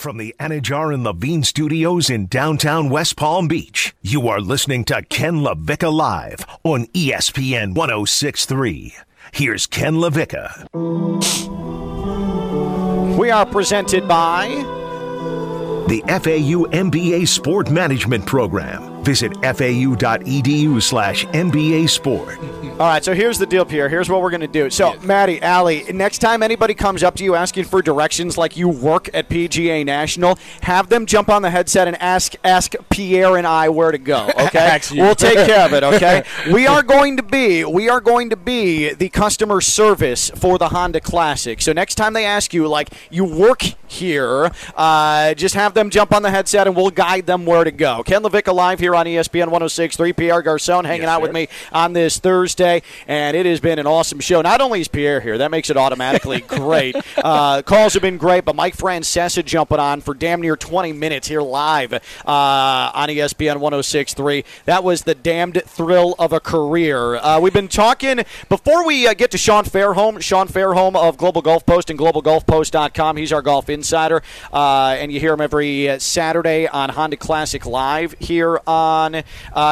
From the Anidjar and Levine studios in downtown West Palm Beach, you are listening to Ken LaVicka Live on ESPN 1063. Here's Ken LaVicka. We are presented by the FAU MBA Sport Management Program. Visit fau.edu slash MBA Sport. All right, so here's the deal, Pierre. Here's what we're going to do. So, Maddie, Allie, next time anybody comes up to you asking for directions like you work at PGA National, have them jump on the headset and ask ask Pierre and I where to go, okay? we'll take care of it, okay? we are going to be we are going to be the customer service for the Honda Classic. So, next time they ask you like you work here, uh, just have them jump on the headset and we'll guide them where to go. Ken LaVicka live here on ESPN 106.3. Pierre Garcon hanging Yes, out sir. with me on this Thursday, and it has been an awesome show. Not only is Pierre here, that makes it automatically great. Uh, calls have been great, but Mike Francesa jumping on for damn near 20 minutes here live uh, on ESPN 106.3. That was the damned thrill of a career. Uh, we've been talking before we uh, get to Sean Fairholm. Sean Fairholm of Global Golf Post and GlobalGolfPost.com. He's our golf insider, uh, and you hear him every uh, Saturday on Honda Classic Live here on uh,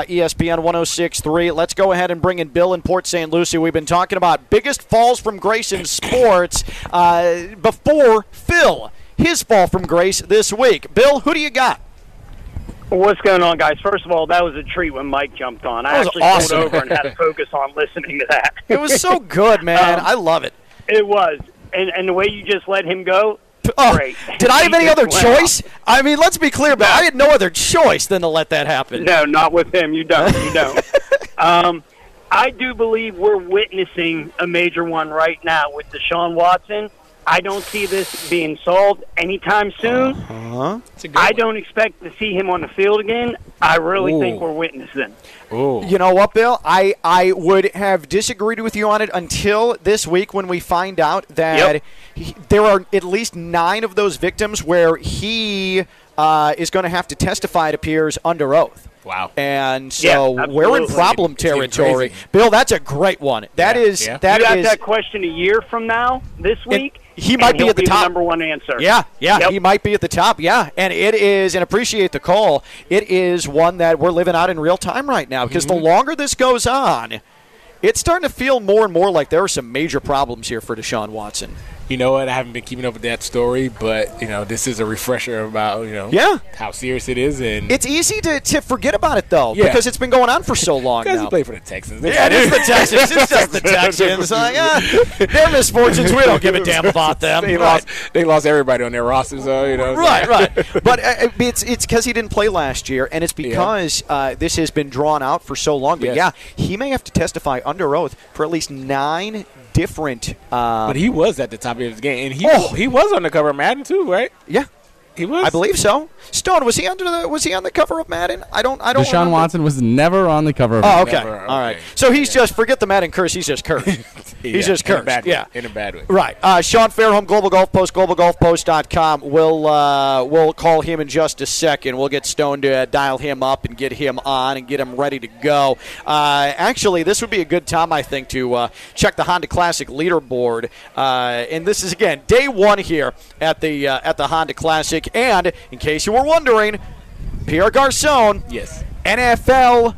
ESPN 106.3. Let's go ahead and bring in Bill in Port St. Lucie. We've been talking about biggest falls from grace in sports uh, before Phil, his fall from grace this week. Bill, who do you got? What's going on, guys? First of all, that was a treat when Mike jumped on. I actually awesome. pulled over and had to focus on listening to that. It was so good, man. Um, I love it. It was, and and the way you just let him go, Oh, great. did I have any other went off. choice? I mean, let's be clear, but I had no other choice than to let that happen. No, not with him. You don't. You don't. um, I do believe we're witnessing a major one right now with Deshaun Watson. I don't see this being solved anytime soon. Huh? I don't expect to see him on the field again. I really think we're witnessing. You know what, Bill? I, I would have disagreed with you on it until this week when we find out that Yep. he, there are at least nine of those victims where he uh, is going to have to testify, it appears, under oath. Wow. And Yeah, so we're in problem territory. Bill, that's a great one. That Yeah, is yeah. that you got is- that question a year from now, this week. he might and be at the be top. number one answer. Yeah, yeah, Yep. he might be at the top. Yeah, and it is, and appreciate the call. It is one that we're living out in real time right now because Mm-hmm. the longer this goes on, it's starting to feel more and more like there are some major problems here for Deshaun Watson. You know what? I haven't been keeping up with that story, but you know, this is a refresher about you know Yeah. how serious it is, and It's easy to, to forget about it though Yeah. because it's been going on for so long now. who play for the Texans. Yeah, it is the Texans. It's just the Texans. Like, ah, their misfortunes. We don't give a damn about them. They Right. lost. They lost everybody on their rosters, so you know. Right, right. But uh, it's it's because he didn't play last year, and it's because uh, this has been drawn out for so long. But Yes. yeah, he may have to testify under oath for at least nine different. Uh, But he was at the top his game, and he Oh. he was on the cover of Madden too, right? yeah, He was. I believe so. Stone was he under the was he on the cover of Madden? I don't I don't. Deshaun remember. Watson was never on the cover of Oh, Madden. okay. Never, All right. So he's just forget the Madden curse. He's just cursed. Yeah, he's just in a cursed. bad way. Yeah. in a bad way. Right. Uh, Sean Fairholm, Global Golf Post, globalgolfpost.com. We'll, uh, we'll call him in just a second. We'll get Stone to uh, dial him up and get him on and get him ready to go. Uh, actually, this would be a good time, I think, to uh, check the Honda Classic leaderboard. Uh, and this is, again, day one here at the, uh, at the Honda Classic. And in case you were wondering, Pierre Garcon, Yes. NFL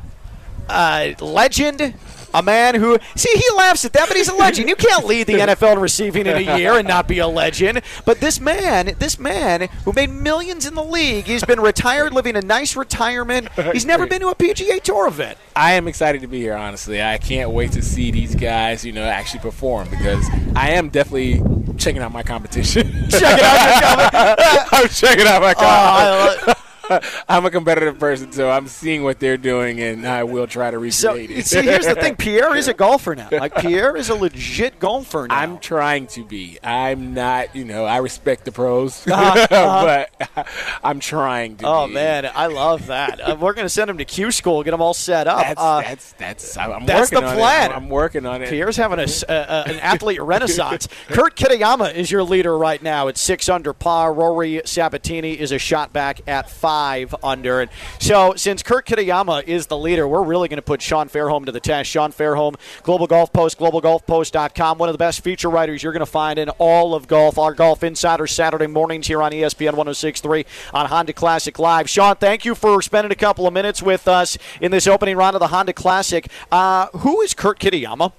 uh, legend. A man who see he laughs at that, but he's a legend. You can't lead the NFL in receiving in a year and not be a legend. But this man, this man who made millions in the league, he's been retired, living a nice retirement. He's never been to a PGA Tour event. I am excited to be here. Honestly, I can't wait to see these guys, you know, actually perform because I am definitely checking out my competition. Check it out. I'm checking out my Oh, competition. Lo- I'm a competitive person, so I'm seeing what they're doing, and I will try to so it. see, here's the thing: Pierre is a golfer now. Like Pierre is a legit golfer now. I'm trying to be. I'm not, you know, I respect the pros, Uh-huh, but I'm trying to Oh be. man, I love that. Uh, we're gonna send him to Q school, get him all set up. That's, Uh, that's, that's, I'm that's working the on plan. It. I'm working on it. Pierre's having a, uh, uh, an athlete renaissance. Kurt Kitayama is your leader right now at six under par. Rory Sabatini is a shot back at five. Five under. And so, since Kurt Kitayama is the leader, we're really going to put Sean Fairholm to the test. Sean Fairholm, Global Golf Post, globalgolfpost.com, one of the best feature writers you're going to find in all of golf. Our Golf Insider Saturday mornings here on ESPN 1063 on Honda Classic Live. Sean, thank you for spending a couple of minutes with us in this opening round of the Honda Classic. Uh, who is Kurt Kitayama?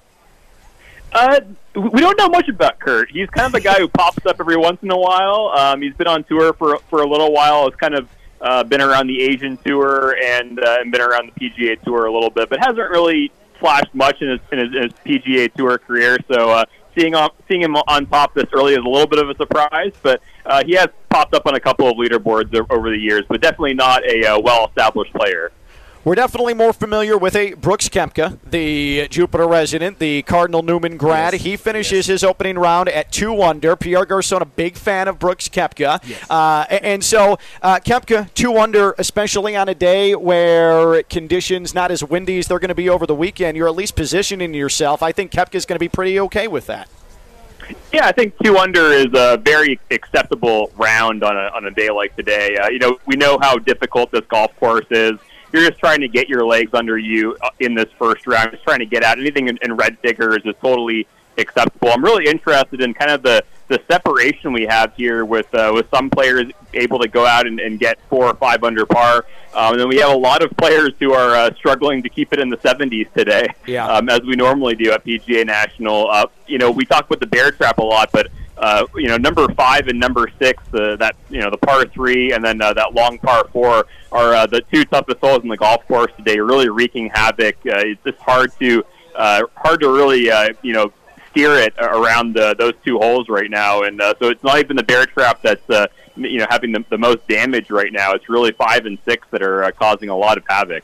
Uh, we don't know much about Kurt. He's kind of a guy who pops up every once in a while. Um, he's been on tour for for a little while. Has kind of uh, been around the Asian tour and uh, been around the PGA tour a little bit, but hasn't really flashed much in his in his, in his PGA tour career. So uh, seeing off, seeing him on top this early is a little bit of a surprise. But uh, he has popped up on a couple of leaderboards over the years, but definitely not a uh, well established player. We're definitely more familiar with a Brooks Koepka, the Jupiter resident, the Cardinal Newman grad. Yes. He finishes Yes. his opening round at two under. Pierre Garcon, a big fan of Brooks Koepka. Yes. Uh, and so uh, Koepka, two under, especially on a day where conditions not as windy as they're going to be over the weekend, you're at least positioning yourself. I think Koepka's going to be pretty okay with that. Yeah, I think two under is a very acceptable round on a on a day like today. Uh, you know, we know how difficult this golf course is. You're just trying to get your legs under you uh, in this first round. Just trying to get out. Anything in, in red figures is totally acceptable. I'm really interested in kind of the the separation we have here with uh, with some players able to go out and, and get four or five under par, um, and then we have a lot of players who are uh, struggling to keep it in the 70s today, Yeah. um, as we normally do at PGA National. Uh, you know, we talk about the bear trap a lot, but uh, you know, number five and number six, uh, that you know, the par three and then uh, that long par four are uh, the two toughest holes in the golf course today, really wreaking havoc. Uh, it's just hard to uh, hard to really uh, you know steer it around the, those two holes right now, and uh, so it's not even the bear trap that's uh, you know having the, the most damage right now. It's really five and six that are uh, causing a lot of havoc.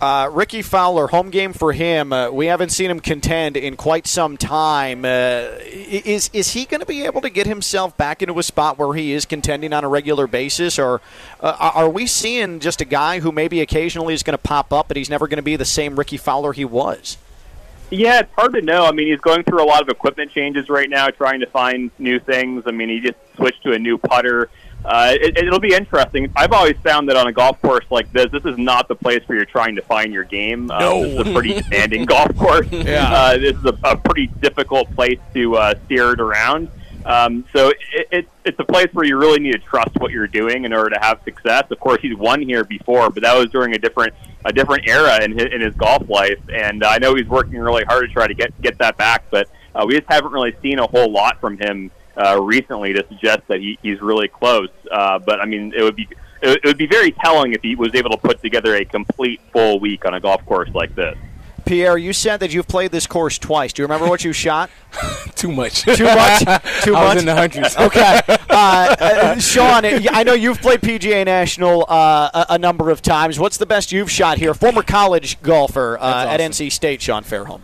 Uh, Rickie Fowler, home game for him. Uh, we haven't seen him contend in quite some time. Uh, is is he going to be able to get himself back into a spot where he is contending on a regular basis, or uh, are are we seeing just a guy who maybe occasionally is going to pop up, but he's never going to be the same Rickie Fowler he was? Yeah, it's hard to know. I mean, he's going through a lot of equipment changes right now, trying to find new things. I mean, he just switched to a new putter. Uh, it, it'll be interesting. I've always found that on a golf course like this, this is not the place where you're trying to find your game. Uh, No. This is a pretty demanding golf course. Yeah. Uh, this is a, a pretty difficult place to uh, steer it around. Um, so it, it, it's a place where you really need to trust what you're doing in order to have success. Of course, he's won here before, but that was during a different a different era in his, in his golf life, and I know he's working really hard to try to get get that back. But uh, we just haven't really seen a whole lot from him uh, recently to suggest that he, he's really close. Uh, but I mean, it would be it would be very telling if he was able to put together a complete full week on a golf course like this. Pierre, you said that you've played this course twice. Do you remember what you shot? Too much. Too much? Too I much? was in the hundreds. Okay, uh, uh, Sean, I know you've played PGA National uh, a, a number of times. What's the best you've shot here? Former college golfer uh, That's at. NC State, Sean Fairholm.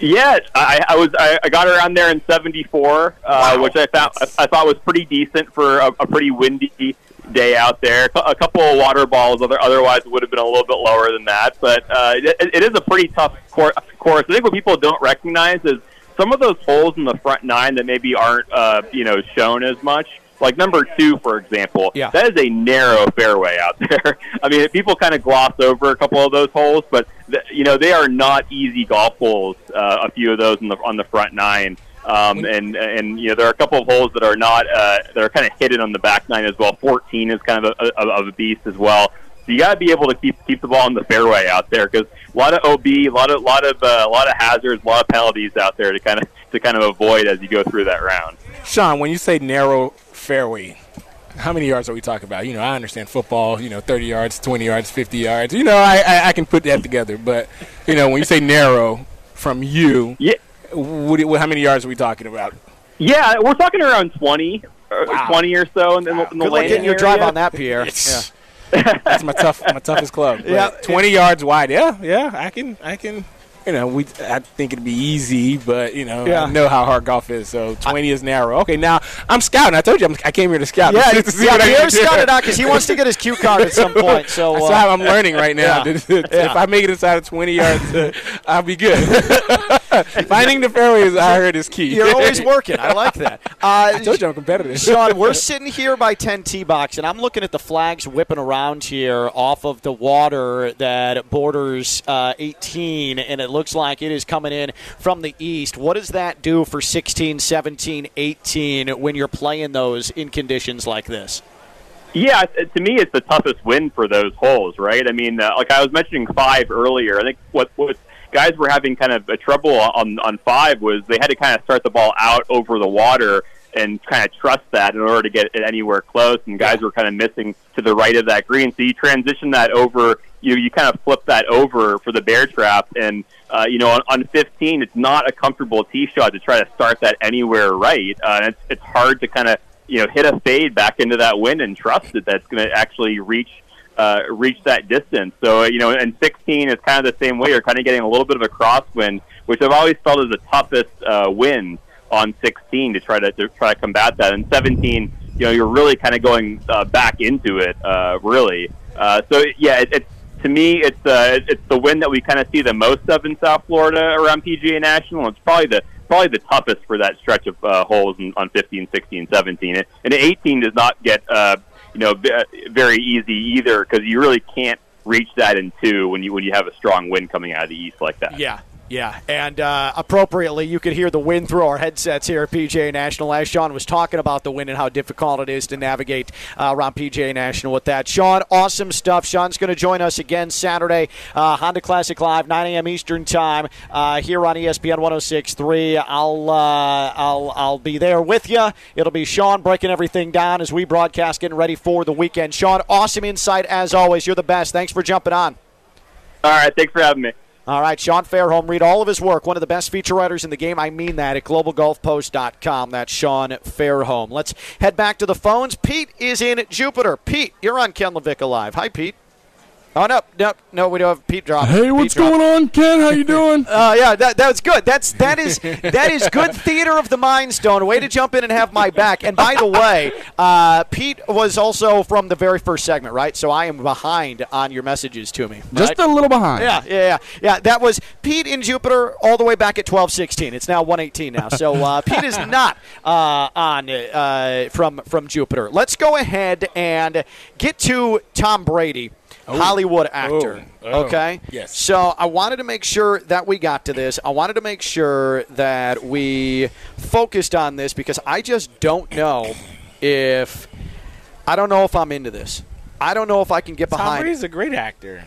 Yeah, I, I was I, I got around there in '74, uh, which I found I, I thought was pretty decent for a, a pretty windy day out there. A couple of water balls, other, otherwise it would have been a little bit lower than that. But uh, it, it is a pretty tough cour- course. I think what people don't recognize is some of those holes in the front nine that maybe aren't uh, you know shown as much. Like number two, for example, Yeah. that is a narrow fairway out there. I mean, people kind of gloss over a couple of those holes, but th- you know they are not easy golf holes. Uh, a few of those on the on the front nine, um, and and you know there are a couple of holes that are not uh, that are kind of hidden on the back nine as well. Fourteen is kind of a, a, of a beast as well. So you got to be able to keep keep the ball in the fairway out there because a lot of OB, a lot of lot of uh, a lot of hazards, a lot of penalties out there to kind of to kind of avoid as you go through that round. Sean, when you say narrow fairway, how many yards are we talking about? You know, I understand football. You know, thirty yards, twenty yards, fifty yards. You know, I I, I can put that together. But you know, when you say narrow from you, Yeah, what, what, how many yards are we talking about? yeah, we're talking around twenty, or Wow. twenty or so in, the- in the Good luck getting your drive on that, Pierre. It's- That's my tough, my toughest club. Yeah. twenty yards wide. Yeah, yeah, I can, I can. You know, we. I think it'd be easy, but you know, Yeah. I know how hard golf is. So twenty is narrow. Okay, now I'm scouting. I told you I'm, I came here to scout. Yeah, to yeah, I Pierre's scouted out because he wants to get his cue card at some point. So, That's uh, how I'm learning right now. yeah. if I make it inside of 20 yards, uh, I'll be good. Finding the fairways, I heard, is key. You're always working. I like that. Uh, I told you I'm competitive. Sean, we're sitting here by 10 tee box, and I'm looking at the flags whipping around here off of the water that borders uh, 18, and it looks like it is coming in from the east. What does that do for 16, 17, 18 when you're playing those in conditions like this? Yeah, to me, it's the toughest win for those holes, right? I mean, uh, like I was mentioning five earlier. I think what what guys were having kind of a trouble on on five was they had to kind of start the ball out over the water and kind of trust that in order to get it anywhere close. And guys were kind of missing to the right of that green. So you transition that over, you you kind of flip that over for the bear trap. And uh, you know, on, on 15, it's not a comfortable tee shot to try to start that anywhere right. Uh, it's it's hard to kind of you know hit a fade back into that wind and trust that that's going to actually reach uh, reach that distance. So you know, and 16 is kind of the same way. You're kind of getting a little bit of a crosswind, which I've always felt is the toughest uh, wind on 16 to try to, to try to combat that. And 17, you know, you're really kind of going uh, back into it, uh, really. Uh, so yeah, it, it's to me, it's uh, it's the wind that we kind of see the most of in South Florida around PGA National. It's probably the probably the toughest for that stretch of uh, holes in, on 15, 16, 17. And 18 does not get uh, you know very easy either because you really can't reach that in two when you when you have a strong wind coming out of the east like that. Yeah, yeah, and uh, appropriately, you could hear the wind through our headsets here at PGA National as Sean was talking about the wind and how difficult it is to navigate uh, around PGA National with that. Sean, awesome stuff. Sean's going to join us again Saturday, uh, Honda Classic Live, 9 a.m. Eastern Time uh, here on ESPN 106.3. I'll, uh, I'll, I'll be there with you. It'll be Sean breaking everything down as we broadcast, getting ready for the weekend. Sean, awesome insight as always. You're the best. Thanks for jumping on. All right, thanks for having me. All right, Sean Fairholm, read all of his work. One of the best feature writers in the game. I mean that at globalgolfpost.com. That's Sean Fairholm. Let's head back to the phones. Pete is in Jupiter. Pete, you're on Ken LaVicka Live. Hi, Pete. Oh no, no, no, we don't have Pete drop. Hey, what's going on, Ken? How you doing? Uh, yeah, that that's good. That's that is that is good theater of the mind stone. Way to jump in and have my back. And by the way, uh, Pete was also from the very first segment, right? So I am behind on your messages to me. Just a little behind. Yeah, yeah, yeah, yeah. That was Pete in Jupiter all the way back at twelve sixteen. It's now one eighteen now. So uh, Pete is not uh, on uh, from from Jupiter. Let's go ahead and get to Tom Brady. Oh. Hollywood oh. actor. Oh. Oh. Okay? Yes. So I wanted to make sure that we got to this. I wanted to make sure that we focused on this because I just don't know if I don't know if I'm into this. I don't know if I can get Tom behind. Brady's a great actor.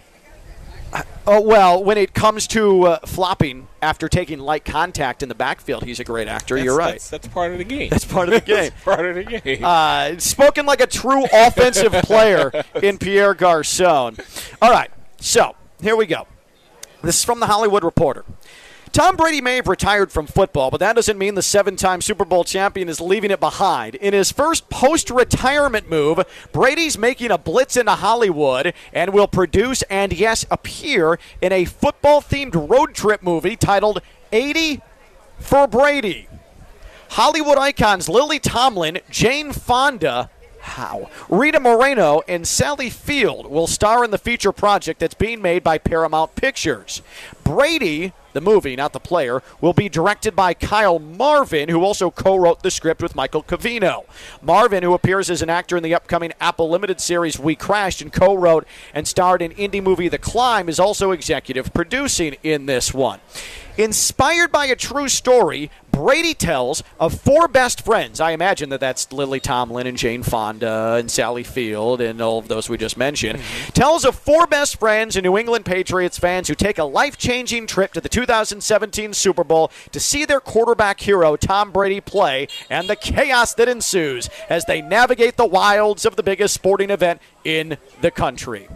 Oh well, when it comes to uh, flopping after taking light contact in the backfield, he's a great actor. That's, You're right. That's, that's part of the game. That's part of the game. That's part of the game. Uh, spoken like a true offensive player in Pierre Garcon. All right, so here we go. This is from the Hollywood Reporter. Tom Brady may have retired from football, but that doesn't mean the seven time Super Bowl champion is leaving it behind. In his first post retirement move, Brady's making a blitz into Hollywood and will produce and, yes, appear in a football themed road trip movie titled 80 for Brady. Hollywood icons Lily Tomlin, Jane Fonda, how? Rita Moreno and Sally Field will star in the feature project that's being made by Paramount Pictures. Brady, the movie, not the player, will be directed by Kyle Marvin, who also co wrote the script with Michael Covino. Marvin, who appears as an actor in the upcoming Apple Limited series We Crashed and co wrote and starred in indie movie The Climb, is also executive producing in this one. Inspired by a true story, Brady tells of four best friends. I imagine that that's Lily Tomlin and Jane Fonda and Sally Field and all of those we just mentioned. Tells of four best friends and New England Patriots fans who take a life changing trip to the 2017 Super Bowl to see their quarterback hero, Tom Brady, play and the chaos that ensues as they navigate the wilds of the biggest sporting event in the country.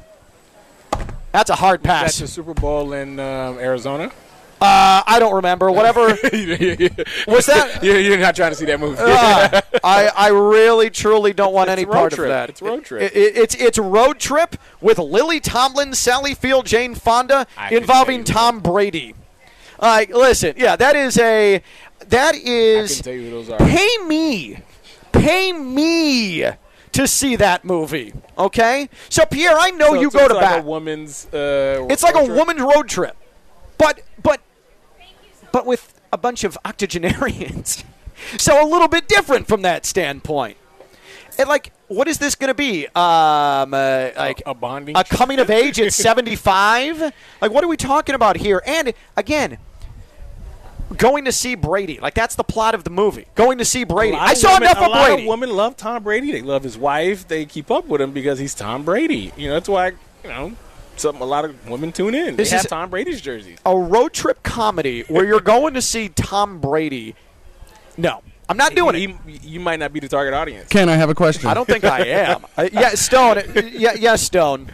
That's a hard pass. That's the Super Bowl in um, Arizona. Uh, I don't remember. Whatever. Was that? You're, not trying to see that movie. Uh, I, I really truly don't want It's any part trip. of that. It's road trip. It- it- it's it's road trip with Lily Tomlin, Sally Field, Jane Fonda, I involving Tom Brady. All right, listen. Yeah, that is a that is. I can tell you who those are. pay me, pay me to see that movie. Okay, so Pierre, I know So- you go to like bat. a woman's. Uh, It's like a woman's road trip. But but with a bunch of octogenarians. so a little bit different from that standpoint. And like, what is this going to be? Um, uh, like a bonding a coming of age at 75? Like, what are we talking about here? And again, going to see Brady. Like, that's the plot of the movie. Going to see Brady. I saw women, enough a of lot Brady. Of women love Tom Brady. They love his wife. They keep up with him because he's Tom Brady. You know that's why you know some a lot of women tune in. This they have is- Tom Brady's jersey. a road trip comedy where you're going to see Tom Brady. No, I'm not doing it. You might not be the target audience. Can I have a question. I don't think I am. Uh, yeah, Stone. uh, Yeah, yes, Stone.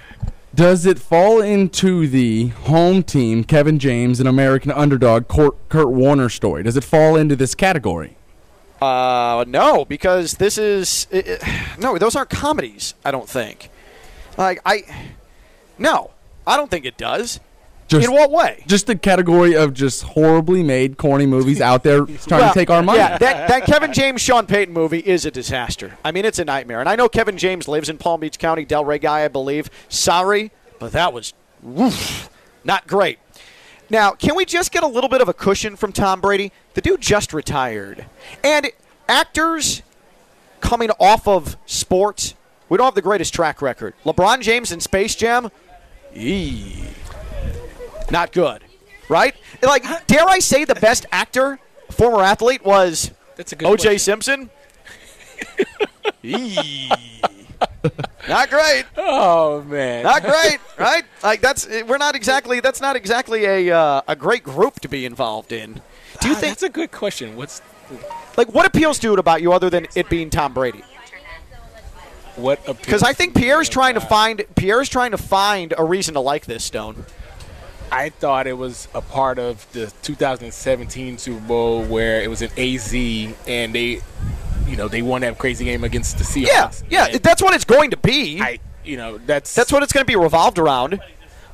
Does it fall into the home team, Kevin James, and American underdog Kurt, Kurt Warner story? Does it fall into this category? Uh, no, because this is uh, uh, no. Those aren't comedies. I don't think. Like I, no, I don't think it does. Just, In what way? Just the category of just horribly made, corny movies out there trying Well, to take our money. Yeah, that, that Kevin James Sean Payton movie is a disaster. I mean, it's a nightmare. And I know Kevin James lives in Palm Beach County, Delray guy, I believe. Sorry, but that was oof, not great. Now, can we just get a little bit of a cushion from Tom Brady? The dude just retired. And actors coming off of sports, we don't have the greatest track record. LeBron James in Space Jam, eee, not good, right? Like, dare I say the best actor, former athlete, was That's a good O.J. question. Simpson? Eee. not great. Oh man, Not great, right? Like that's we're not exactly that's not exactly a uh, a great group to be involved in. Do you Ah, think that's a good question? What's like what appeals to it about you other than it being Tom Brady? What? Because I think Pierre's trying to find Pierre's trying to find a reason to like this Stone. I thought it was a part of the 2017 Super Bowl where it was an AZ and they, you know, they won that crazy game against the Yeah, Seahawks. yeah, And that's what it's going to be. I, you know, that's That's what it's going to be revolved around.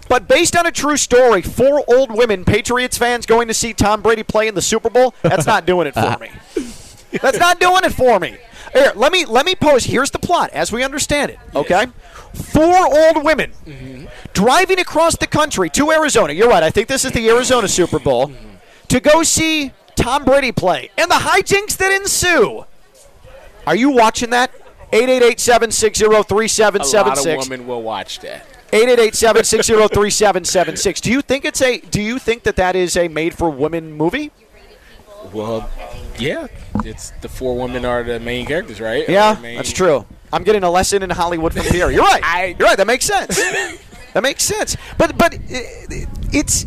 But based on a true story, four old women Patriots fans going to see Tom Brady play in the Super Bowl, that's not doing it for me. That's not doing it for me. Here, let me let me pose. Here's the plot as we understand it. Okay, four old women driving across the country to Arizona. You're right. I think this is the Arizona Super Bowl to go see Tom Brady play and the hijinks that ensue. Are you watching that? 888-760-3776. a lot of women will watch that. 888-760-3776. Do you think it's a do you think that that is a made for women movie? Well, yeah, it's the four women are the main characters, right? Yeah, that's true. I'm getting a lesson in Hollywood from Pierre. You're right. I- You're right. That makes sense. that makes sense. But but uh, it's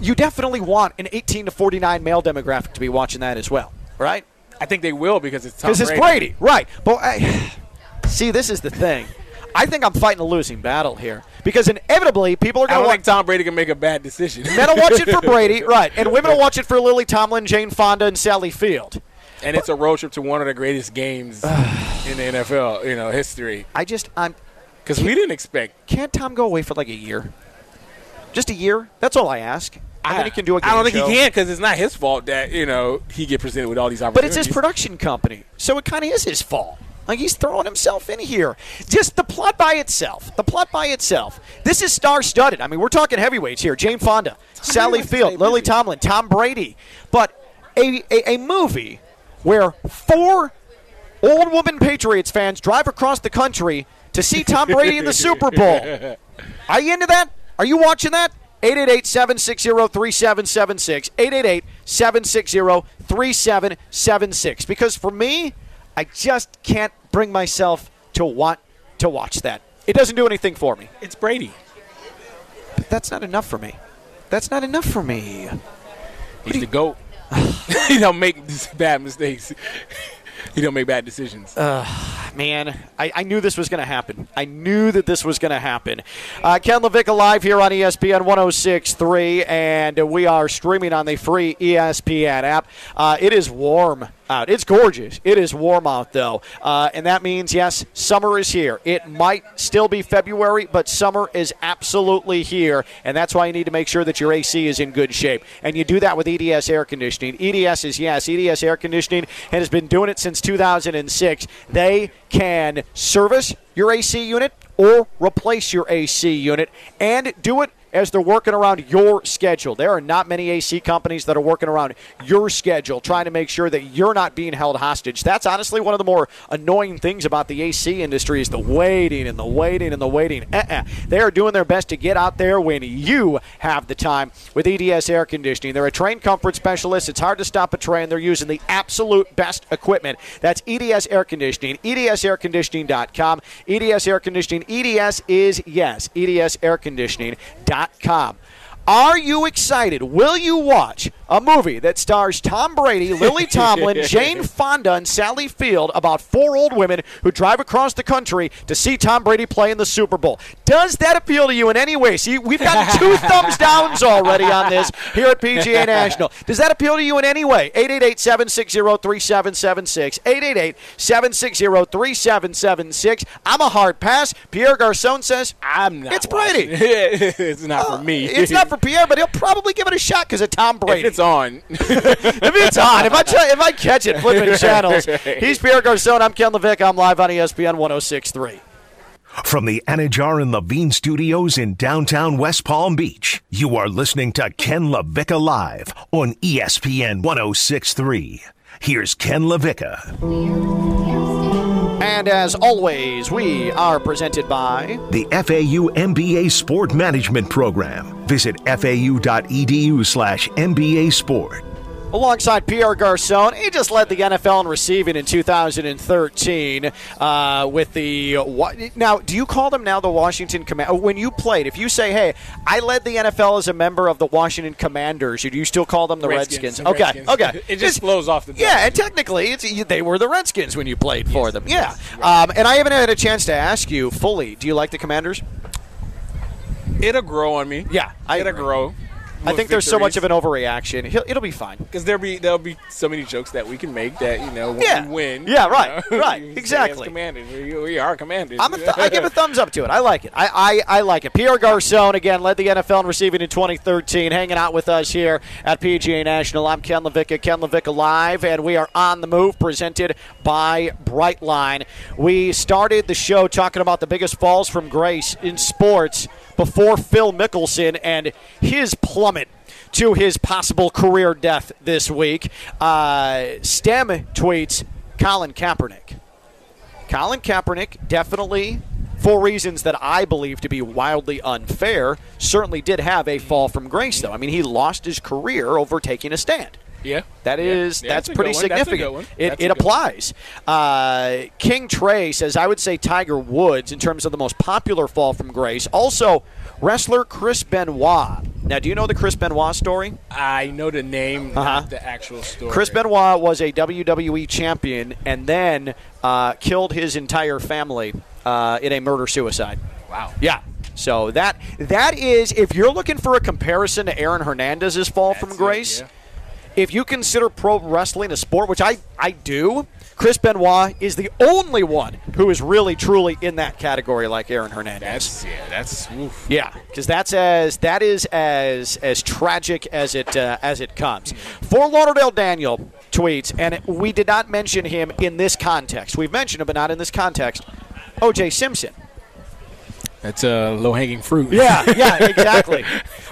you definitely want an 18 to 49 male demographic to be watching that as well, right? I think they will because it's Because it's Brady. Brady, right? But I, see, this is the thing. I think I'm fighting a losing battle here because inevitably people are I going don't to think Tom Brady can make a bad decision. Men will watch it for Brady, right? And women will watch it for Lily Tomlin, Jane Fonda, and Sally Field. and it's a road trip to one of the greatest games in the NFL, you know, history. I just, I'm. Because we didn't expect. Can't Tom go away for like a year? Just a year? That's all I ask. I, can do a I don't think show. he can because it's not his fault that you know he get presented with all these opportunities. But it's his production company, so it kind of is his fault. Like he's throwing himself in here. Just the plot by itself. The plot by itself. This is star-studded. I mean, we're talking heavyweights here. Jane Fonda, Sally Field, Lily busy. Tomlin, Tom Brady. But a, a, a movie where four old woman Patriots fans drive across the country to see Tom Brady in the Super Bowl. Are you into that? Are you watching that? 888-760-3776. 888-760-3776. Because for me, I just can't bring myself to want to watch that. It doesn't do anything for me. It's Brady. But that's not enough for me. That's not enough for me. He's the goat. he don't make bad mistakes. he don't make bad decisions. Man, I, I knew this was going to happen. I knew that this was going to happen. Uh, Ken Levick live here on ESPN 106.3, and we are streaming on the free ESPN app. Uh, it is warm out. It's gorgeous. It is warm out, though. Uh, and that means, yes, summer is here. It might still be February, but summer is absolutely here. And that's why you need to make sure that your AC is in good shape. And you do that with EDS air conditioning. EDS is, yes, EDS air conditioning and has been doing it since 2006. They can service your AC unit or replace your AC unit and do it as they're working around your schedule. There are not many AC companies that are working around your schedule, trying to make sure that you're not being held hostage. That's honestly one of the more annoying things about the AC industry is the waiting and the waiting and the waiting. Uh-uh. They are doing their best to get out there when you have the time with EDS Air Conditioning. They're a Trane comfort specialist. It's hard to stop a train. They're using the absolute best equipment. That's EDS Air Conditioning. EDSAirconditioning.com. EDS Air Conditioning. EDS is yes. Are you excited? Will you watch a movie that stars Tom Brady, Lily Tomlin, Jane Fonda, and Sally Field about four old women who drive across the country to see Tom Brady play in the Super Bowl? Does that appeal to you in any way? See, we've gotten two thumbs downs already on this here at PGA National. Does that appeal to you in any way? 888 760 3776. 888 760 3776. I'm a hard pass. Pierre Garcon says, I'm not. It's Brady. it's not for uh, me. It's not for Pierre, but he'll probably give it a shot because of Tom Brady. If it's on. if it's on, if I try, if I catch it flipping channels, he's Pierre Garcon. I'm Ken Levick. I'm live on ESPN 106.3. From the Anidjar and Levine studios in downtown West Palm Beach, you are listening to Ken LaVicka Live on ESPN 1063. Here's Ken LaVicka. And as always, we are presented by The FAU MBA Sport Management Program. Visit fau.edu slash MBA Sport. alongside Pierre Garcon. He just led the NFL in receiving in 2013 uh, with the. Now, do you call them now the Washington Command? When you played, if you say, "Hey, I led the NFL as a member of the Washington Commanders," do you still call them the Redskins? Redskins. Okay, Redskins. okay. It just flows off the tongue. Yeah, and technically, it's, they were the Redskins when you played for them. Yeah, um, and I haven't had a chance to ask you fully. Do you like the Commanders? It'll grow on me. Yeah, I It'll agree. grow. I think there's so much of an overreaction. He'll, it'll be fine. because there'll be there'll be so many jokes that we can make that you know when Yeah. we win. Yeah, you right, know, right, you say, exactly. "As commanders, we, we are commanders. I'm a th- I give a thumbs up to it. I like it. I, I, I like it. Pierre Garcon, again, led the NFL in receiving in 2013, hanging out with us here at PGA National. I'm Ken LaVicka, Ken LaVicka Live, and we are on the move, presented by Brightline. We started the show talking about the biggest falls from grace in sports before Phil Mickelson and his plummet to his possible career death this week. Uh, Stem tweets Colin Kaepernick. Colin Kaepernick definitely, for reasons that I believe to be wildly unfair, certainly did have a fall from grace. Though I mean, he lost his career over taking a stand. Yeah, That Yeah. Yeah, that's a pretty one. That's significant. It, it applies. Uh, King Trey says I would say Tiger Woods in terms of the most popular fall from grace. Also, wrestler Chris Benoit. Now, do you know the Chris Benoit story? I know the name, Uh-huh. not the actual story. Chris Benoit was a WWE champion and then uh, killed his entire family uh, in a murder suicide. Wow. Yeah. So that that is if you're looking for a comparison to Aaron Hernandez's fall from That's it, grace, yeah. If you consider pro wrestling a sport, which I I do, Chris Benoit is the only one who is really truly in that category like Aaron Hernandez. That's yeah. That's oof. Yeah, because that's as that is as as tragic as it uh, as it comes. Fort Lauderdale Daniel tweets, and we did not mention him in this context. We've mentioned him, but not in this context. O.J. Simpson. That's uh, low hanging fruit. Yeah, yeah, exactly.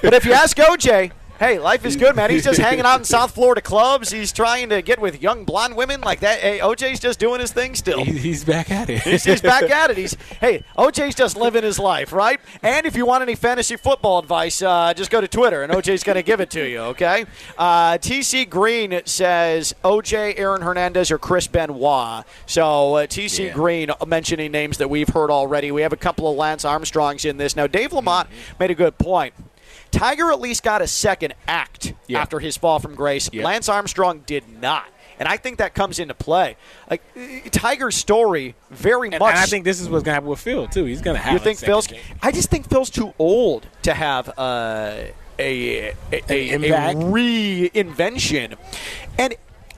but if you ask OJ, hey, life is good, man. He's just hanging out in South Florida clubs. He's trying to get with young blonde women like that. Hey, OJ's just doing his thing still. He's back at it. He's, he's back at it. He's hey, OJ's just living his life, right? And if you want any fantasy football advice, uh, just go to Twitter, and OJ's going to give it to you. Okay. Uh, TC Green says OJ, Aaron Hernandez, or Chris Benoit. So uh, TC Yeah. Green mentioning names that we've heard already. We have a couple of Lance Armstrongs in this. Now, Dave Lamont made a good point. Tiger at least got a second act Yeah. after his fall from grace. Yeah. Lance Armstrong did not. And I think that comes into play. Like uh, Tiger's story, very And, much. and I think this is what's gonna happen with Phil too. He's gonna have. you think Phil's? game. I just think Phil's too old to have uh, a a, a, a reinvention. And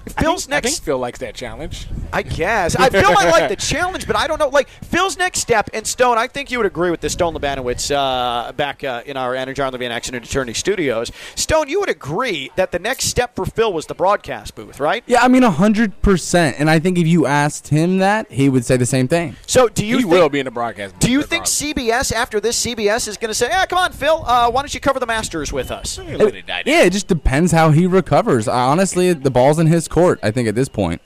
Phil's I think, next I think Phil likes that challenge. I guess. I feel I like the challenge, but I don't know. Like Phil's next step, and Stone, I think you would agree with this. Stone Labanowitz uh, back uh, in our Anidjar Levine Accident Attorney Studios. Stone, you would agree that the next step for Phil was the broadcast booth, right? Yeah, I mean, 100%. And I think if you asked him that, he would say the same thing. So do you he think, will be in the broadcast. Do you think regardless. CBS after this CBS is going to say, "Ah, come on, Phil, uh, why don't you cover the Masters with us"? It. Yeah, it just depends how he recovers. Honestly, the ball's in his court, I think, at this point.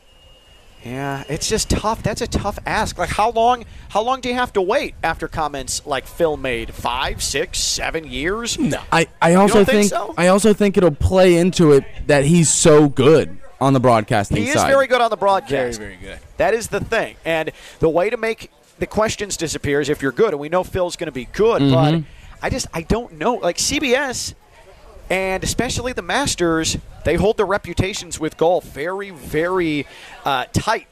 Yeah, it's just tough. That's a tough ask. Like how long? How long do you have to wait after comments like Phil made? Five, six, seven years? No. I, I also think think, so? I also think it'll play into it that he's so good on the broadcasting He is side. very good on the Very, broadcast. very good. That is the thing. And the way to make the questions disappear is if you're good. And we know Phil's going to be good, Mm-hmm. but I just I don't know. Like CBS and especially the Masters, they hold their reputations with golf very, very uh, tight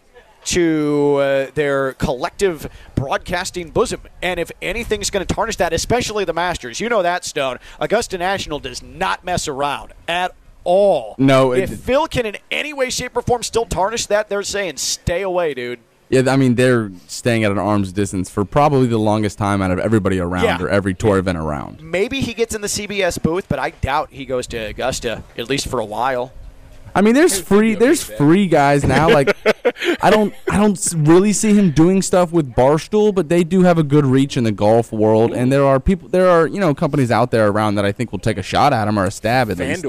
to uh, their collective broadcasting bosom. And if anything's going to tarnish that, especially the Masters, you know that, Stone, Augusta National does not mess around at all. No, it- if Phil can in any way, shape, or form still tarnish that, they're saying, stay away, dude. Yeah, I mean, they're staying at an arm's distance for probably the longest time out of everybody around Yeah. or every tour event around. Maybe he gets in the CBS booth, but I doubt he goes to Augusta, at least for a while. I mean, there's free there's free guys now. Like, I don't I don't really see him doing stuff with Barstool, but they do have a good reach in the golf world, and there are people there are you know companies out there around that I think will take a shot at him or a stab at least.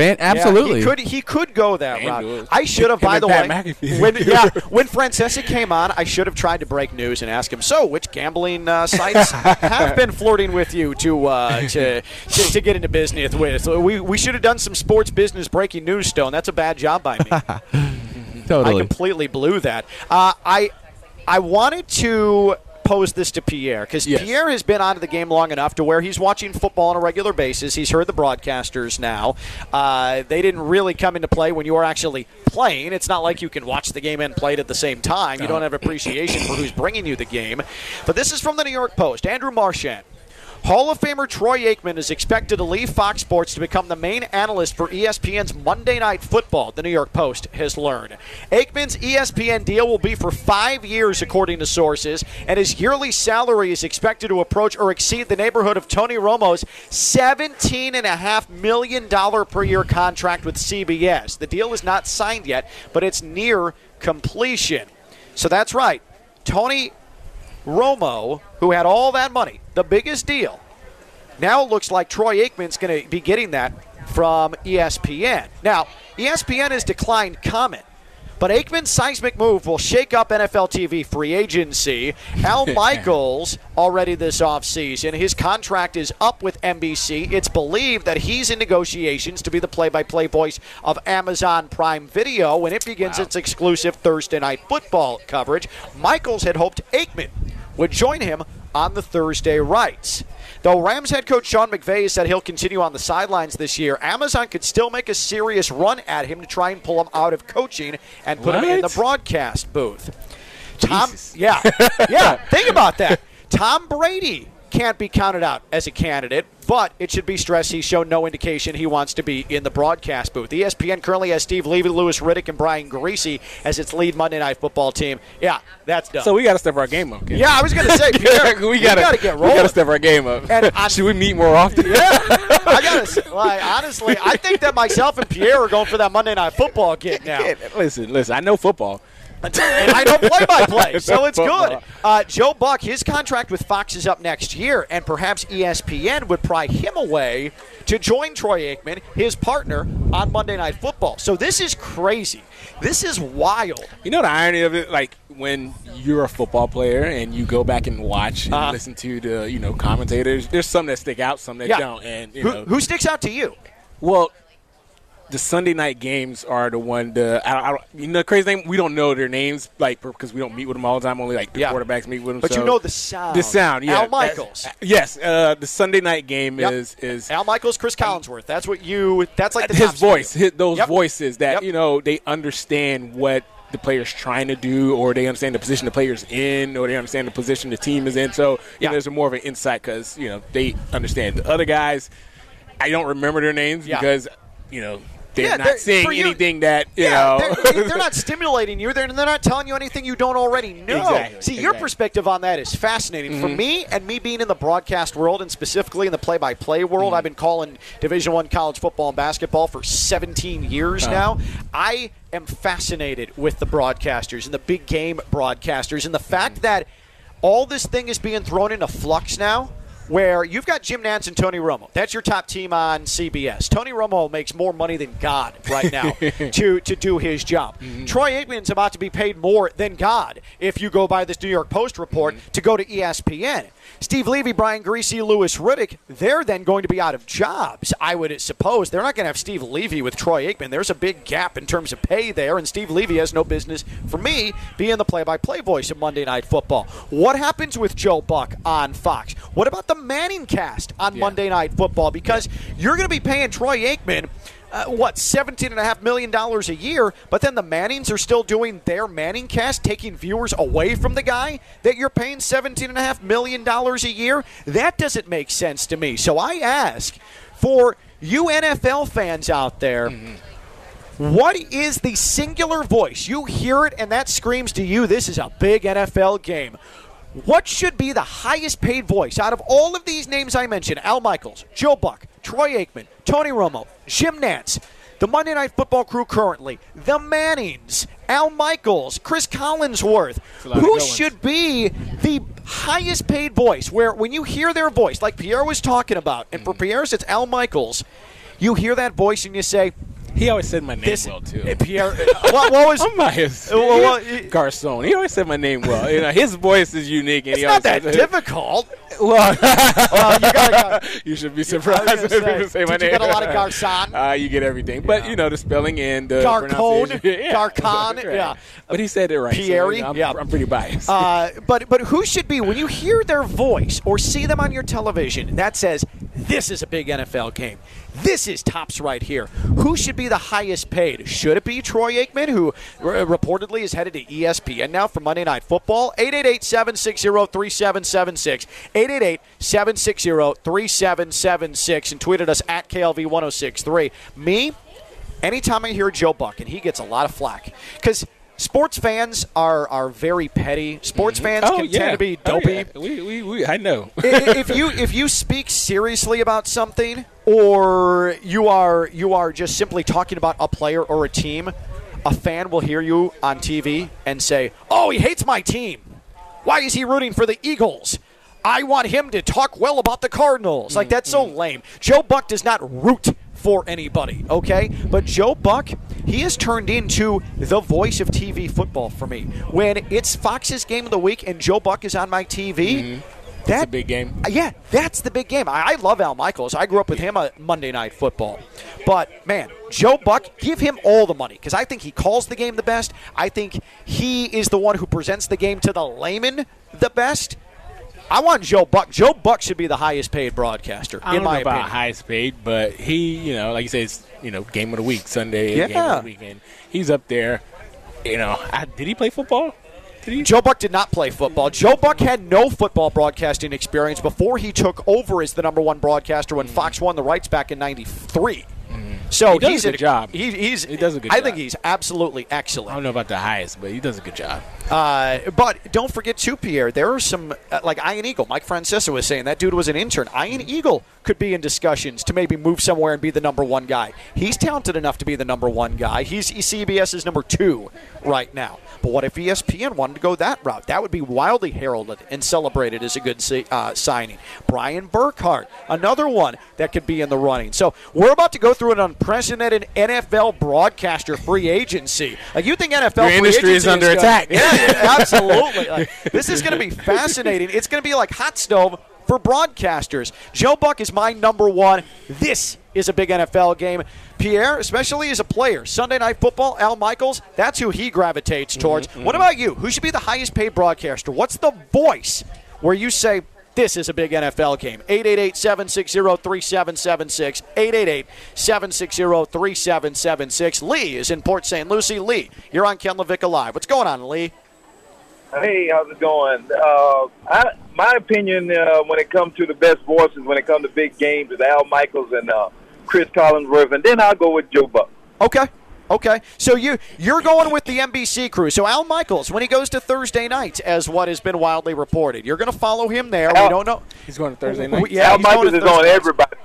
FanDuel. Fan, absolutely. Yeah, he could he could go that FanDuel. route. I should have, by the Pat way, McAfee. when yeah, when Francesa came on, I should have tried to break news and ask him. So, which gambling uh, sites have been flirting with you to, uh, to to to get into business with? So we we should have done some sports business breaking news. Stone, that's a bad job by me. totally, I completely blew that. Uh, I I wanted to pose this to Pierre because Yes. Pierre has been onto the game long enough to where he's watching football on a regular basis. He's heard the broadcasters now. Uh, they didn't really come into play when you were actually playing. It's not like you can watch the game and play it at the same time. You don't have appreciation for who's bringing you the game. But this is from the New York Post. Andrew Marchand. Hall of Famer Troy Aikman is expected to leave Fox Sports to become the main analyst for ESPN's Monday Night Football, the New York Post has learned. Aikman's ESPN deal will be for five years, according to sources, and his yearly salary is expected to approach or exceed the neighborhood of Tony Romo's $17.5 million per year contract with CBS. The deal is not signed yet, but it's near completion. So that's right. Tony Romo, who had all that money, the biggest deal, now it looks like Troy Aikman's going to be getting that from ESPN. Now, ESPN has declined comment, but Aikman's seismic move will shake up NFL TV free agency. Al Michaels already this offseason. His contract is up with NBC. It's believed that he's in negotiations to be the play-by-play voice of Amazon Prime Video when it begins its exclusive Thursday night football coverage. Michaels had hoped Aikman would join him on the Thursday rights. Though Rams head coach Sean McVay said he'll continue on the sidelines this year, Amazon could still make a serious run at him to try and pull him out of coaching and put him in the broadcast booth. Tom, Jesus. yeah, yeah. Think about that. Tom Brady can't be counted out as a candidate, but it should be stressed he's shown no indication he wants to be in the broadcast booth. ESPN currently has Steve Levy, Louis Riddick, and Brian Griese as its lead Monday Night Football team. Yeah, that's done. So we got to step our game up. Yeah, I was going to say, Pierre, we got to get rolling. We got to step our game up. And Should we meet more often? Yeah, I gotta say, like honestly, I think that myself and Pierre are going for that Monday Night Football gig now. Listen, listen. I know football. and I know play by play, so it's good. Uh, Joe Buck, his contract with Fox is up next year, and perhaps ESPN would pry him away to join Troy Aikman, his partner, on Monday Night Football. So this is crazy. This is wild. You know the irony of it, like when you're a football player and you go back and watch and Uh-huh. listen to the you know commentators. There's some that stick out, some that Yeah. don't. And you Who, know, who sticks out to you? well, the Sunday night games are the one. The I don't, I you know, the crazy thing we don't know their names, like because we don't meet with them all the time. Only like the Yeah. quarterbacks meet with them. But so- you know the sound. The sound, yeah. Al Michaels. That's- Yes, uh, the Sunday night game Yep. is is Al Michaels, Cris Collinsworth. That's what you. That's like the his voice, studio. his, those Yep. voices that Yep. you know they understand what the player's trying to do, or they understand the position the player's in, or they understand the position the team is in. So you Yeah. know, there's a more of an insight because you know they understand. The other guys, I don't remember their names Yeah. because you know they're Yeah, not they're- saying you- anything that you yeah, know. they're, they're not stimulating you. They're, they're not telling you anything you don't already know. Exactly, See, your perspective on that is fascinating. For mm-hmm. me, and me being in the broadcast world, and specifically in the play-by-play world, mm-hmm. I've been calling Division One college football and basketball for 17 years uh-huh. now. I am fascinated with the broadcasters and the big game broadcasters, and the fact mm-hmm. that all this thing is being thrown into flux now where you've got Jim Nantz and Tony Romo. That's your top team on CBS. Tony Romo makes more money than God right now to, to do his job. Mm-hmm. Troy Aikman's about to be paid more than God if you go by this New York Post report mm-hmm. to go to ESPN. Steve Levy, Brian Griese, Louis Riddick, they're then going to be out of jobs, I would suppose. They're not going to have Steve Levy with Troy Aikman. There's a big gap in terms of pay there, and Steve Levy has no business, for me, being the play by play voice of Monday Night Football. What happens with Joe Buck on Fox? What about the ManningCast on Monday Night Football? Because you're going to be paying Troy Aikman. Uh, what seventeen and a half million dollars a year, but then the Mannings are still doing their ManningCast, taking viewers away from the guy that you're paying seventeen and a half million dollars a year. That doesn't make sense to me. So I ask for you NFL fans out there. What is the singular voice? You hear it, and that screams to you, this is a big NFL game. What should be the highest paid voice out of all of these names I mentioned? Al Michaels, Joe Buck, Troy Aikman, Tony Romo, Jim Nantz, the Monday Night Football crew currently, the Mannings, Al Michaels, Cris Collinsworth. a lot of Who should be the highest paid voice? Where when you hear their voice, like Pierre was talking about, and for mm. Pierre's it's Al Michaels, you hear that voice and you say, he always said my name this, well too. Uh, Pierre, what, what was? I'm biased. Well, well, he- Garcon. He always said my name well. You know, his voice is unique, and It's he not always that says- difficult. Well, Well, you gotta you should be surprised if say, people say my did you get a lot of Garcon? Uh, you get everything, but you know the spelling and the Garcon. Yeah. Garcon, yeah. But he said it right. so, Pierre, know, I'm, yeah. I'm pretty biased. Uh, but but who should be when you hear their voice or see them on your television that says this is a big NFL game. This is tops right here. Who should be the highest paid? Should it be Troy Aikman, who r- reportedly is headed to ESPN now for Monday Night Football? 888-760-3776. 888-760-3776 and tweeted us at KLV1063. Me, anytime I hear Joe Buck, and he gets a lot of flack, because sports fans are are very petty. Sports mm-hmm. fans oh can yeah, tend to be Oh, dopey. yeah. We, we, we, I know. If you if you speak seriously about something, or you are you are just simply talking about a player or a team, a fan will hear you on TV and say, "Oh, he hates my team. Why is he rooting for the Eagles?" I want him to talk well about the Cardinals. Like that's so mm-hmm. lame. Joe Buck does not root for anybody, okay? But Joe Buck, he has turned into the voice of TV football for me. When it's Fox's game of the week and Joe Buck is on my TV, that a big game. uh, Yeah, that's the big game. I, I love Al Michaels. I grew up with him on Monday Night Football. But man, Joe Buck, give him all the money because I think he calls the game the best. I think he is the one who presents the game to the layman the best. I want Joe Buck. Joe Buck should be the highest paid broadcaster, I in don't my know about opinion. highest paid, but he, you know, like you said, it's you know game of the week, Sunday game of the weekend. He's up there. You know, I, did he play football? Joe Buck did not play football. Joe Buck had no football broadcasting experience before he took over as the number one broadcaster when Fox won the rights back in '93. So Mm-hmm. He does he's a good job. He, he's He does a good I job. think he's absolutely excellent. I don't know about the highest, but he does a good job. Uh, but don't forget too, Pierre. There are some uh, like Ian Eagle. Mike Francesa was saying that dude was an intern. Ian Eagle could be in discussions to maybe move somewhere and be the number one guy. He's talented enough to be the number one guy. He's, CBS's number two right now. But what if ESPN wanted to go that route? That would be wildly heralded and celebrated as a good uh, signing. Brian Burkhardt, another one that could be in the running. So we're about to go through an unprecedented NFL broadcaster free agency. Like you think NFL Your free industry is under gonna- attack. Yeah, yeah, absolutely. Like, this is going to be fascinating. It's going to be like hot stove for broadcasters. Joe Buck is my number one. This is a big NFL game. Pierre, especially as a player, Sunday Night Football, Al Michaels, that's who he gravitates mm-hmm, towards. What mm-hmm. about you? Who should be the highest paid broadcaster? What's the voice where you say, this is a big NFL game. 888-760-3776. 888-760-3776. Lee is in Port St. Lucie. Lee, you're on Ken LaVicka Live. What's going on, Lee? Hey, how's it going? Uh, I, my opinion uh, when it comes to the best voices, when it comes to big games, is Al Michaels and uh, Cris Collinsworth, and then I'll go with Joe Buck. Okay. Okay. So you you're going with the NBC crew. So Al Michaels, when he goes to Thursday night, as what has been wildly reported, you're going to follow him there. we don't know. He's going to Thursday night. Yeah, Al he's going Michaels to is on everybody.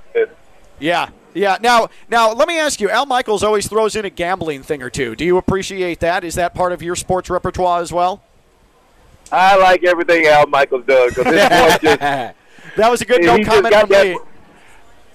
Yeah. Yeah. Now, now let me ask you. Al Michaels always throws in a gambling thing or two. Do you appreciate that? Is that part of your sports repertoire as well? I like everything Al Michaels does because this boy just That was a good no comment from that- me.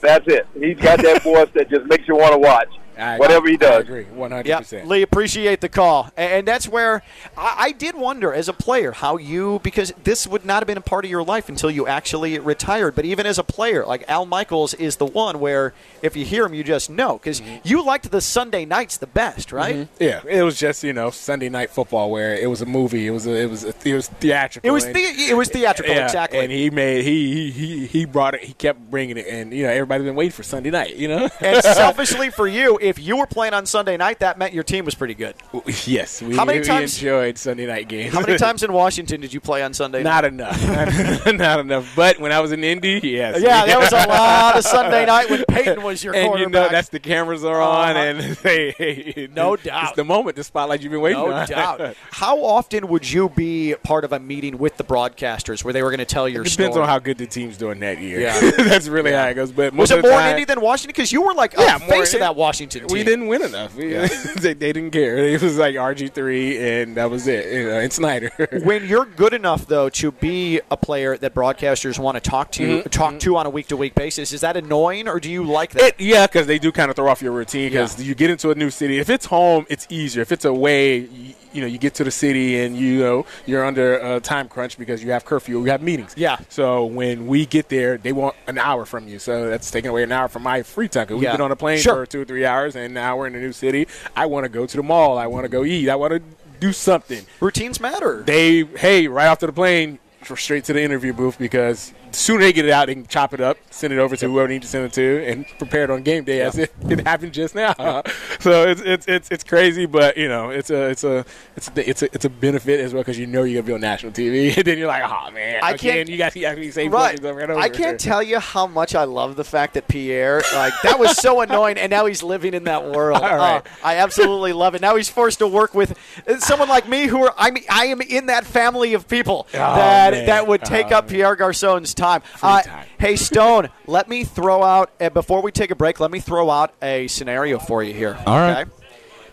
that's it. He's got that voice that just makes you want to watch I- whatever he does. I agree, 100. Yeah, percent Lee, appreciate the call, and that's where I, I did wonder as a player how you because this would not have been a part of your life until you actually retired. But even as a player, like Al Michaels is the one where if you hear him, you just know because Mm-hmm. you liked the Sunday nights the best, right? Yeah, it was just you know Sunday night football where it was a movie. It was a, it was a, it was theatrical. It was and- the, it was theatrical, yeah, exactly. And he made he, he he he brought it. He kept bringing it, and you know everybody's been waiting for Sunday night. You know. and selfishly for you, if you were playing on Sunday night, that meant your team was pretty good. yes, we, How many times- enjoyed Sunday night games. How many times in Washington did you play on Sunday night? Not enough. Not enough. But when I was in Indy, yes. Yeah, that was a lot of Sunday night when Peyton was your and quarterback. you know that's the cameras are on, Uh-huh. and they, No it's doubt. It's the moment, the spotlight you've been waiting for. No on. doubt. How often would you be part of a meeting with the broadcasters where they were going to tell your It depends story? on how good the team's doing that year. Yeah. that's really how it goes. But most was it more time, Indy than Washington? Because you were like Yeah, a more face of that Washington team. we didn't win enough. We- they, they didn't care. It was like RG three, and that was it. You know, and Snyder. When you're good enough, though, to be a player that broadcasters want to talk to, Mm-hmm. talk to on a week to week basis, is that annoying, or do you like that? It, yeah, because they do kind of throw off your routine. Because you get into a new city. If it's home, it's easier. If it's away, you, you know, you get to the city and you know you're under a time crunch because you have curfew, you have meetings. Yeah. So when we get there, they want an hour from you. So that's taking away an hour from my free time. 'Cause we've been on a plane Sure. for two or three hours, and now we're in a new city. I want to go to the mall. I want to go eat. I want to do something. Routines matter. They hey, right off to the plane, straight to the interview booth because the sooner they get it out, they can chop it up, send it over to whoever needs to send it to, and prepare it on game day as if it happened just now. so it's, it's it's it's crazy, but you know it's a it's a it's a, it's a, it's a benefit as well because you know you're gonna be on national TV, and then you're like, oh man, I again, can't- you got to actually say Right. over and over. I can't tell you how much I love the fact that Pierre, like, that was so annoying, and now he's living in that world. All right. Oh, I absolutely love it. Now he's forced to work with uh, someone like me, who are I mean, I am in that family of people that man. that would take Oh, up Pierre Garcon's time. Uh, time. Hey Stone, let me throw out uh, before we take a break. Let me throw out a scenario for you here. All right. okay?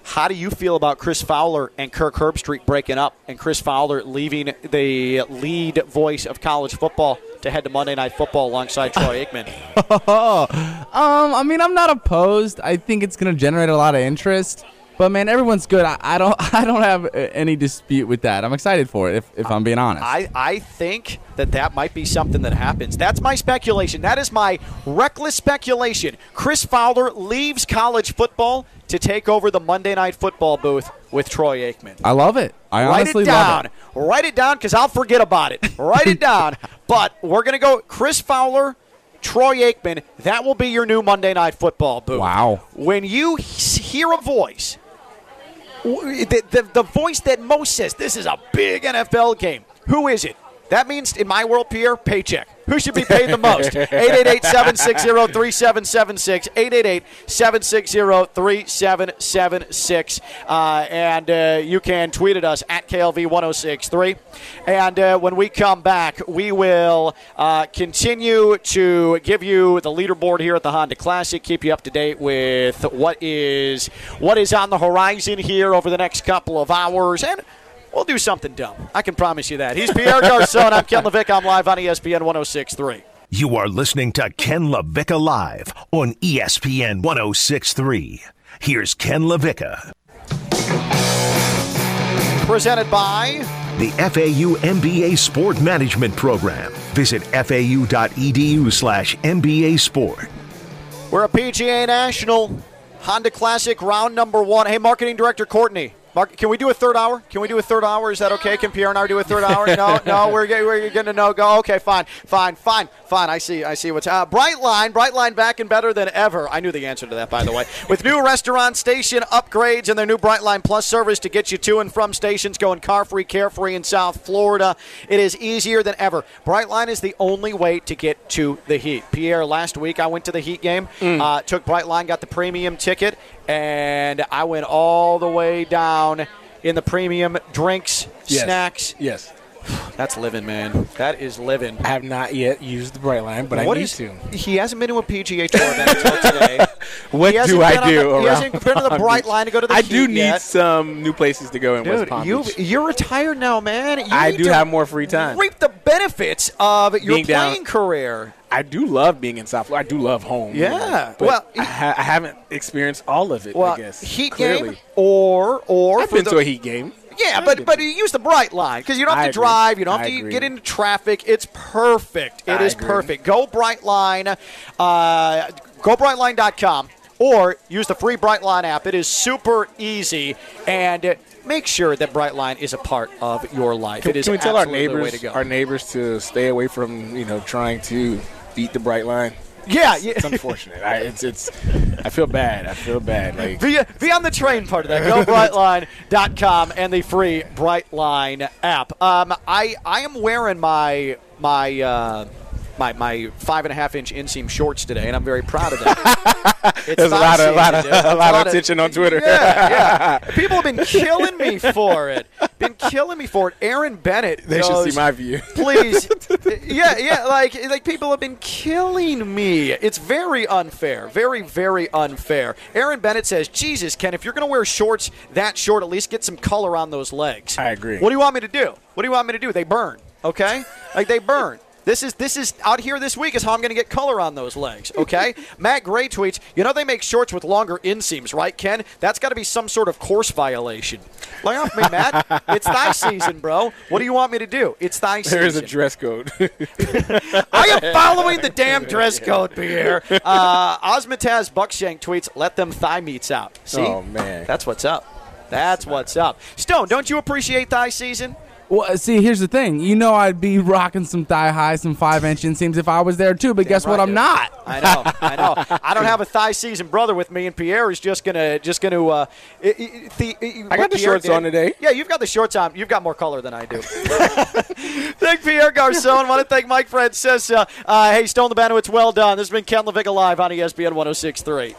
How do you feel about Chris Fowler and Kirk Herbstreit breaking up, and Chris Fowler leaving the lead voice of college football to head to Monday Night Football alongside Troy Aikman? Um, I mean, I'm not opposed. I think it's gonna generate a lot of interest. But man, everyone's good. I, I don't, I don't have uh, any dispute with that. I'm excited for it. If, if I'm being honest. I, I think that that might be something that happens. That's my speculation. That is my reckless speculation. Chris Fowler leaves college football to take over the Monday Night Football booth with Troy Aikman. I love it. I Write honestly it down. love it. Write it down because I'll forget about it. Write it down. But we're going to go Chris Fowler, Troy Aikman. That will be your new Monday Night Football booth. Wow. When you hear a voice, the, the, the voice that most says, this is a big NFL game, who is it? That means, in my world, Pierre, paycheck. Who should be paid the most? 888-760-3776. 888-760-3776. Uh, and uh, you can tweet at us at KLV1063. And uh, when we come back, we will uh, continue to give you the leaderboard here at the Honda Classic, keep you up to date with what is what is on the horizon here over the next couple of hours. And We'll do something dumb. I can promise you that. He's Pierre Garcon. I'm Ken LaVicka. I'm live on ESPN 1063. You are listening to Ken LaVicka Live on ESPN 1063. Here's Ken LaVicka. Presented by The FAU MBA Sport Management Program. Visit fau.edu slash MBA Sport. We're a PGA National Honda Classic round number one. Hey, marketing director Courtney, Mark, can we do a third hour? Can we do a third hour? Is that okay? Can Pierre and I do a third hour? No, no, we're getting, we're getting to no go. Okay, fine, fine, fine, fine. I see, I see what's uh, Brightline, Brightline back and better than ever. I knew the answer to that, by the way. With new restaurant station upgrades and their new Brightline Plus service to get you to and from stations, going car free, carefree in South Florida, it is easier than ever. Brightline is the only way to get to the Heat. Pierre, last week I went to the Heat game, Mm. uh, took Brightline, got the premium ticket, and I went all the way down in the premium drinks, Yes. snacks. Yes. That's living, man. That is living. I have not yet used the Brightline, but What I need is- to. He hasn't been to a PGA Tour event until today. What do I do? the- he hasn't been to the Brightline to go to the I do need yet. some new places to go in West Palm you Beach. you're retired now, man. You I do have more free time. Reap the benefits of your Being down- playing career. I do love being in South Florida. I do love home. you Yeah. know, but Well, I, ha- I haven't experienced all of it. Well, I guess Heat clearly. game or or I've been the, to a Heat game. Yeah, but but you use the Brightline because you don't have I to agree. drive, you don't have to agree. get into traffic. It's perfect. It is agree. perfect. Go Brightline, uh, go brightline.com or use the free Brightline app. It is super easy and make sure that Brightline is a part of your life. Can, it is can we tell our neighbors, to go. our neighbors, to stay away from you know trying to beat the Brightline? yeah, yeah. It's unfortunate. I, it's it's. I feel bad. I feel bad. Like Be, be on the train part of that. Go brightline.com and the free Brightline app. Um, I I am wearing my my uh, my my five and a half inch inseam shorts today, and I'm very proud of that. It's There's a lot of- thigh lot of- a lot of attention on Twitter. Yeah, yeah. People have been killing me for it. Been killing me for it. Aaron Bennett. they should see my view. please yeah yeah like like people have been killing me it's very unfair very very unfair aaron bennett says jesus ken if you're going to wear shorts that short at least get some color on those legs I agree. what do you want me to do what do you want me to do they burn okay like they burn this is this is out here this week is how I'm going to get color on those legs. Okay, Matt Gray tweets. You know they make shorts with longer inseams, right, Ken? That's got to be some sort of course violation. Lay off me, Matt. It's thigh season, bro. What do you want me to do? It's thigh season. There is a dress code. I am following the damn dress code, Pierre. Uh, Osmataz Buckshank tweets, let them thigh meats out. See? Oh, man. That's what's up. That's what's up. Stone, don't you appreciate thigh season? Well, see, here's the thing. You know, I'd be rocking some thigh high, some five inch inseams if I was there too. But guess what? I'm dude. not. I know, I know. I don't have a thigh season brother with me, and Pierre is just gonna, just gonna. Uh, i- i- the, I got the shorts on today. Yeah, you've got the shorts on. You've got more color than I do. thank Pierre Garcon. Want to thank Mike Francesa. Uh, hey, Stone the Banner. It's well done. This has been Ken LaVicka live on ESPN 106.3.